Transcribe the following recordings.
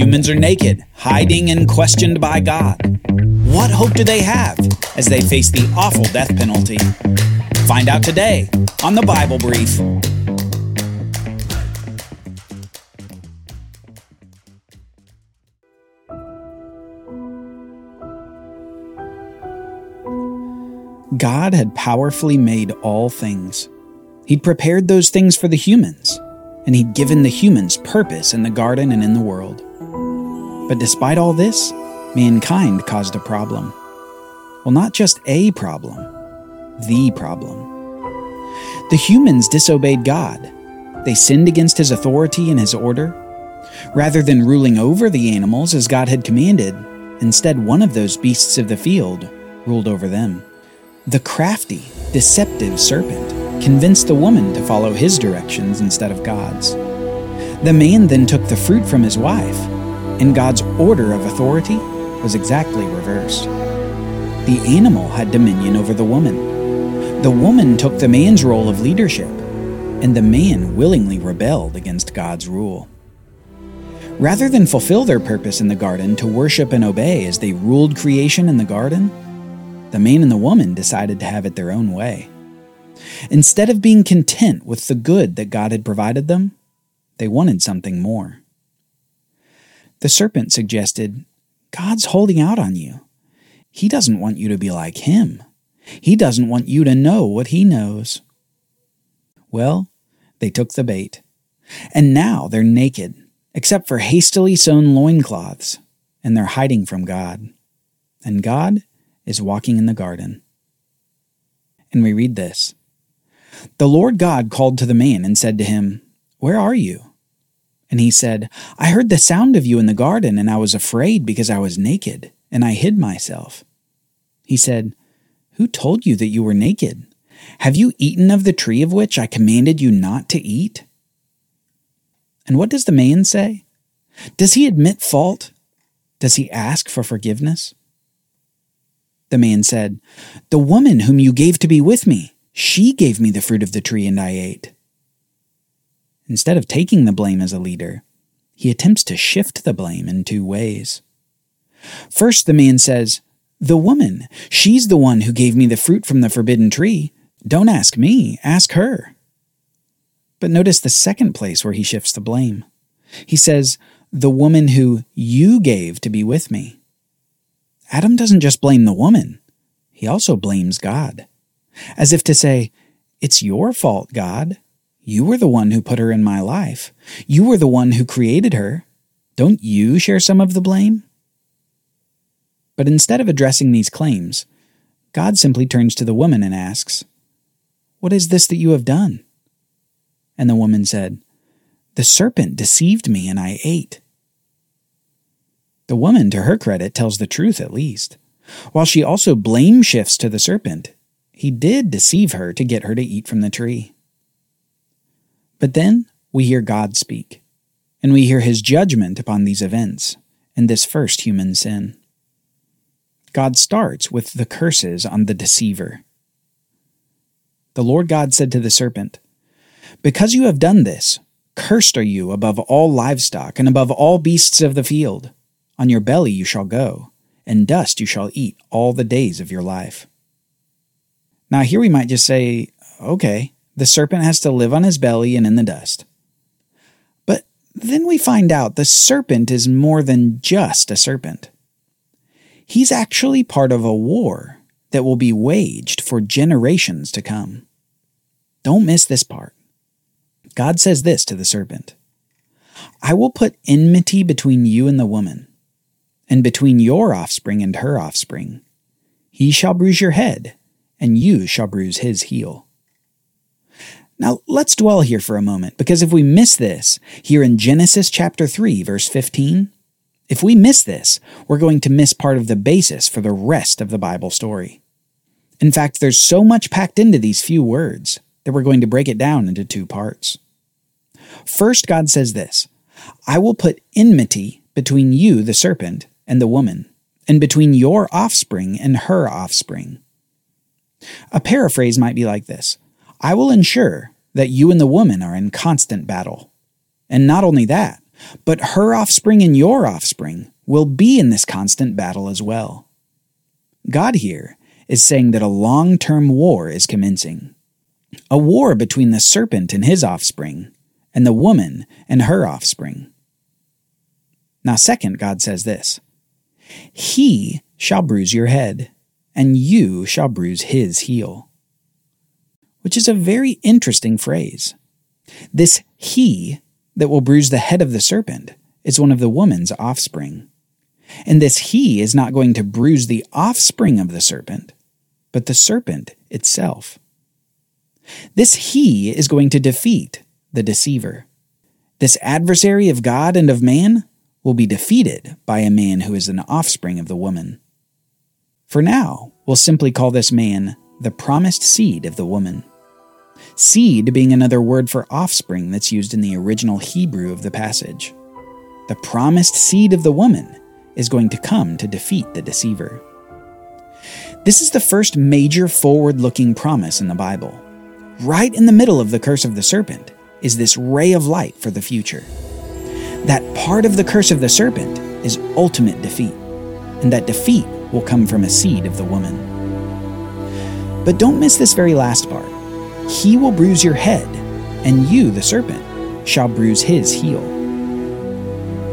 Humans are naked, hiding and questioned by God. What hope do they have as they face the awful death penalty? Find out today on the Bible Brief. God had powerfully made all things. He'd prepared those things for the humans, and He'd given the humans purpose in the garden and in the world. But despite all this, mankind caused a problem. Well, not just a problem, the problem. The humans disobeyed God. They sinned against His authority and His order. Rather than ruling over the animals as God had commanded, instead, one of those beasts of the field ruled over them. The crafty, deceptive serpent convinced the woman to follow his directions instead of God's. The man then took the fruit from his wife, and God's order of authority was exactly reversed. The animal had dominion over the woman. The woman took the man's role of leadership, and the man willingly rebelled against God's rule. Rather than fulfill their purpose in the garden to worship and obey as they ruled creation in the garden, the man and the woman decided to have it their own way. Instead of being content with the good that God had provided them, they wanted something more. The serpent suggested, God's holding out on you. He doesn't want you to be like him. He doesn't want you to know what he knows. Well, they took the bait. And now they're naked, except for hastily sewn loincloths, and they're hiding from God. And God is walking in the garden. And we read this The Lord God called to the man and said to him, Where are you? And he said, I heard the sound of you in the garden, and I was afraid because I was naked, and I hid myself. He said, Who told you that you were naked? Have you eaten of the tree of which I commanded you not to eat? And what does the man say? Does he admit fault? Does he ask for forgiveness? The man said, The woman whom you gave to be with me, she gave me the fruit of the tree and I ate. Instead of taking the blame as a leader, he attempts to shift the blame in two ways. First, the man says, The woman, she's the one who gave me the fruit from the forbidden tree. Don't ask me, ask her. But notice the second place where he shifts the blame. He says, The woman who you gave to be with me. Adam doesn't just blame the woman, he also blames God. As if to say, It's your fault, God. You were the one who put her in my life. You were the one who created her. Don't you share some of the blame? But instead of addressing these claims, God simply turns to the woman and asks, What is this that you have done? And the woman said, The serpent deceived me and I ate. The woman, to her credit, tells the truth at least. While she also blame shifts to the serpent, he did deceive her to get her to eat from the tree. But then we hear God speak, and we hear his judgment upon these events and this first human sin. God starts with the curses on the deceiver. The Lord God said to the serpent, Because you have done this, cursed are you above all livestock and above all beasts of the field. On your belly you shall go, and dust you shall eat all the days of your life. Now, here we might just say, okay, the serpent has to live on his belly and in the dust. But then we find out the serpent is more than just a serpent. He's actually part of a war that will be waged for generations to come. Don't miss this part. God says this to the serpent I will put enmity between you and the woman and between your offspring and her offspring. He shall bruise your head, and you shall bruise his heel. Now, let's dwell here for a moment, because if we miss this, here in Genesis chapter 3, verse 15, if we miss this, we're going to miss part of the basis for the rest of the Bible story. In fact, there's so much packed into these few words that we're going to break it down into two parts. First, God says this I will put enmity between you, the serpent, and the woman, and between your offspring and her offspring. A paraphrase might be like this I will ensure that you and the woman are in constant battle. And not only that, But her offspring and your offspring will be in this constant battle as well. God here is saying that a long term war is commencing. A war between the serpent and his offspring, and the woman and her offspring. Now, second, God says this He shall bruise your head, and you shall bruise his heel. Which is a very interesting phrase. This he that will bruise the head of the serpent is one of the woman's offspring. And this he is not going to bruise the offspring of the serpent, but the serpent itself. This he is going to defeat the deceiver. This adversary of God and of man will be defeated by a man who is an offspring of the woman. For now, we'll simply call this man the promised seed of the woman. Seed being another word for offspring that's used in the original Hebrew of the passage. The promised seed of the woman is going to come to defeat the deceiver. This is the first major forward looking promise in the Bible. Right in the middle of the curse of the serpent is this ray of light for the future. That part of the curse of the serpent is ultimate defeat, and that defeat will come from a seed of the woman. But don't miss this very last part. He will bruise your head, and you, the serpent, shall bruise his heel.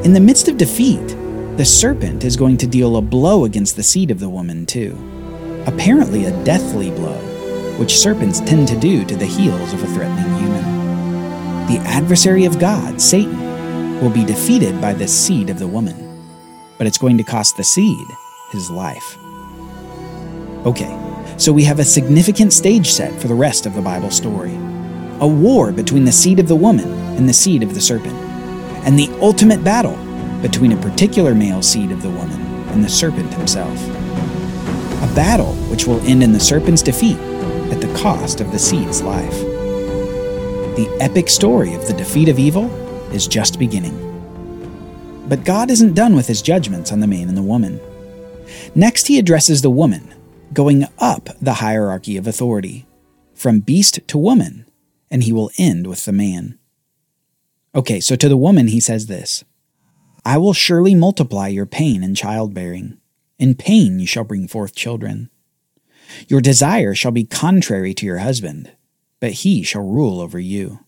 In the midst of defeat, the serpent is going to deal a blow against the seed of the woman, too. Apparently, a deathly blow, which serpents tend to do to the heels of a threatening human. The adversary of God, Satan, will be defeated by the seed of the woman, but it's going to cost the seed his life. Okay, so we have a significant stage set for the rest of the Bible story a war between the seed of the woman and the seed of the serpent, and the ultimate battle between a particular male seed of the woman and the serpent himself. A battle which will end in the serpent's defeat at the cost of the seed's life. The epic story of the defeat of evil is just beginning. But God isn't done with his judgments on the man and the woman. Next, he addresses the woman, going up the hierarchy of authority, from beast to woman, and he will end with the man. Okay, so to the woman, he says this I will surely multiply your pain in childbearing. In pain you shall bring forth children. Your desire shall be contrary to your husband, but he shall rule over you.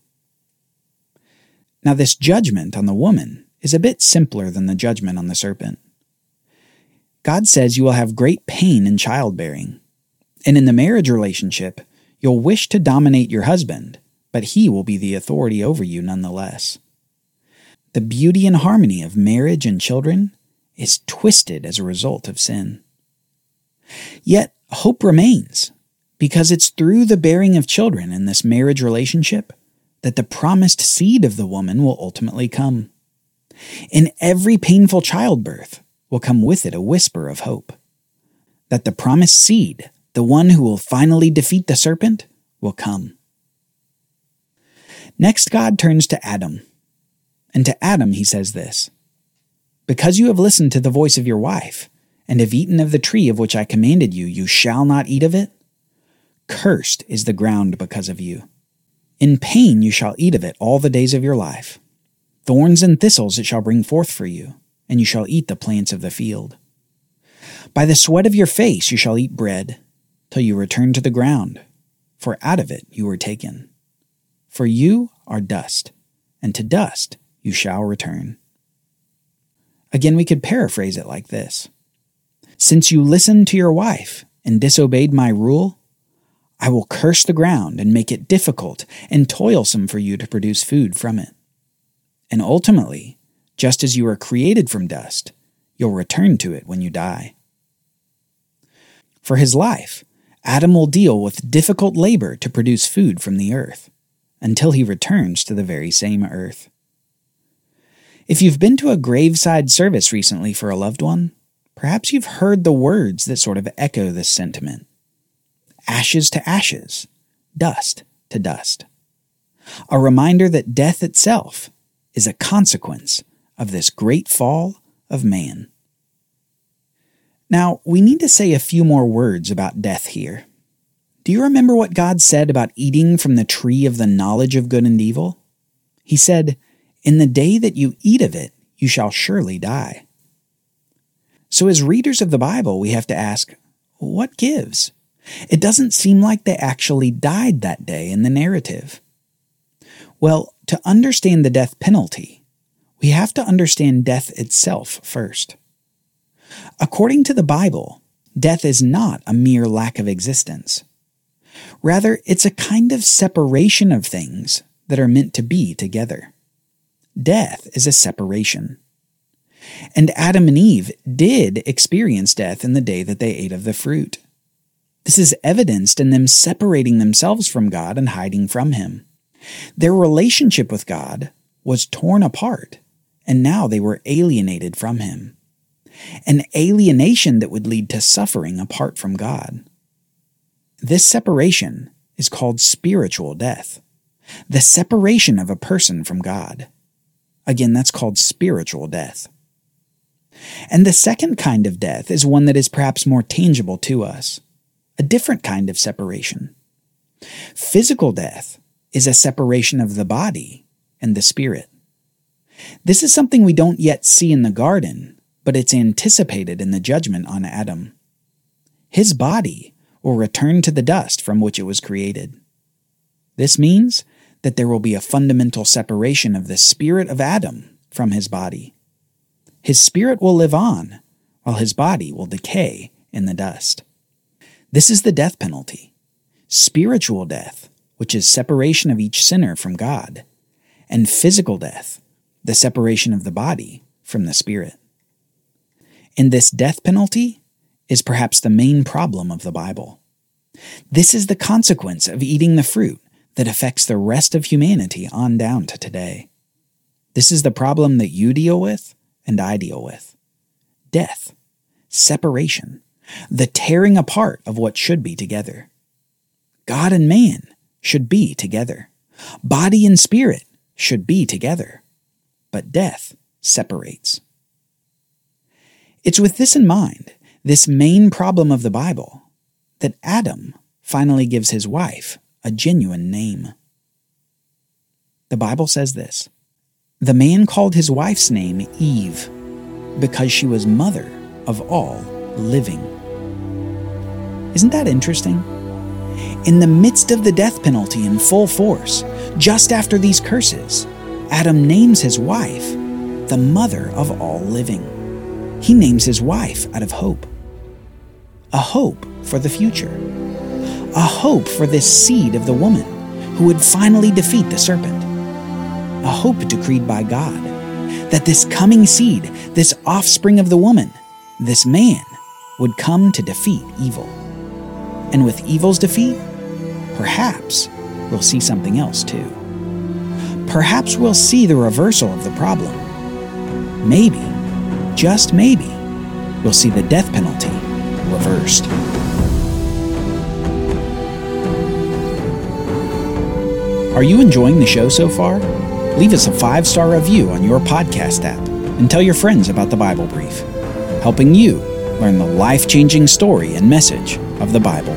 Now, this judgment on the woman is a bit simpler than the judgment on the serpent. God says you will have great pain in childbearing, and in the marriage relationship, you'll wish to dominate your husband, but he will be the authority over you nonetheless. The beauty and harmony of marriage and children is twisted as a result of sin. Yet, hope remains, because it's through the bearing of children in this marriage relationship that the promised seed of the woman will ultimately come. In every painful childbirth will come with it a whisper of hope that the promised seed, the one who will finally defeat the serpent, will come. Next, God turns to Adam. And to Adam, he says this Because you have listened to the voice of your wife, and have eaten of the tree of which I commanded you, you shall not eat of it. Cursed is the ground because of you. In pain you shall eat of it all the days of your life. Thorns and thistles it shall bring forth for you, and you shall eat the plants of the field. By the sweat of your face you shall eat bread, till you return to the ground, for out of it you were taken. For you are dust, and to dust you shall return. Again, we could paraphrase it like this Since you listened to your wife and disobeyed my rule, I will curse the ground and make it difficult and toilsome for you to produce food from it. And ultimately, just as you are created from dust, you'll return to it when you die. For his life, Adam will deal with difficult labor to produce food from the earth, until he returns to the very same earth. If you've been to a graveside service recently for a loved one, perhaps you've heard the words that sort of echo this sentiment ashes to ashes, dust to dust. A reminder that death itself is a consequence of this great fall of man. Now, we need to say a few more words about death here. Do you remember what God said about eating from the tree of the knowledge of good and evil? He said, In the day that you eat of it, you shall surely die. So, as readers of the Bible, we have to ask what gives? It doesn't seem like they actually died that day in the narrative. Well, to understand the death penalty, we have to understand death itself first. According to the Bible, death is not a mere lack of existence. Rather, it's a kind of separation of things that are meant to be together. Death is a separation. And Adam and Eve did experience death in the day that they ate of the fruit. This is evidenced in them separating themselves from God and hiding from Him. Their relationship with God was torn apart, and now they were alienated from Him. An alienation that would lead to suffering apart from God. This separation is called spiritual death, the separation of a person from God. Again, that's called spiritual death. And the second kind of death is one that is perhaps more tangible to us, a different kind of separation. Physical death is a separation of the body and the spirit. This is something we don't yet see in the garden, but it's anticipated in the judgment on Adam. His body will return to the dust from which it was created. This means that there will be a fundamental separation of the spirit of Adam from his body. His spirit will live on, while his body will decay in the dust. This is the death penalty spiritual death, which is separation of each sinner from God, and physical death, the separation of the body from the spirit. In this death penalty is perhaps the main problem of the Bible. This is the consequence of eating the fruit that affects the rest of humanity on down to today. This is the problem that you deal with and I deal with death, separation, the tearing apart of what should be together. God and man should be together, body and spirit should be together, but death separates. It's with this in mind, this main problem of the Bible, that Adam finally gives his wife a genuine name. The Bible says this The man called his wife's name Eve because she was mother of all living. Isn't that interesting? In the midst of the death penalty in full force, just after these curses, Adam names his wife the mother of all living. He names his wife out of hope. A hope for the future. A hope for this seed of the woman who would finally defeat the serpent. A hope decreed by God that this coming seed, this offspring of the woman, this man, would come to defeat evil. And with evil's defeat, perhaps we'll see something else too. Perhaps we'll see the reversal of the problem. Maybe, just maybe, we'll see the death penalty reversed. Are you enjoying the show so far? Leave us a five star review on your podcast app and tell your friends about the Bible Brief, helping you learn the life changing story and message of the Bible.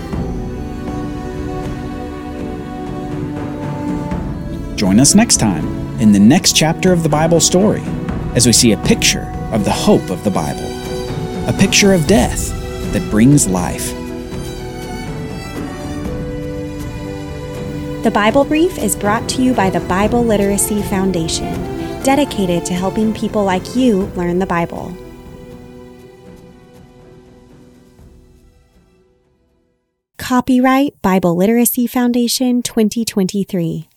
Join us next time in the next chapter of the Bible story as we see a picture of the hope of the Bible, a picture of death that brings life. The Bible Brief is brought to you by the Bible Literacy Foundation, dedicated to helping people like you learn the Bible. Copyright Bible Literacy Foundation 2023.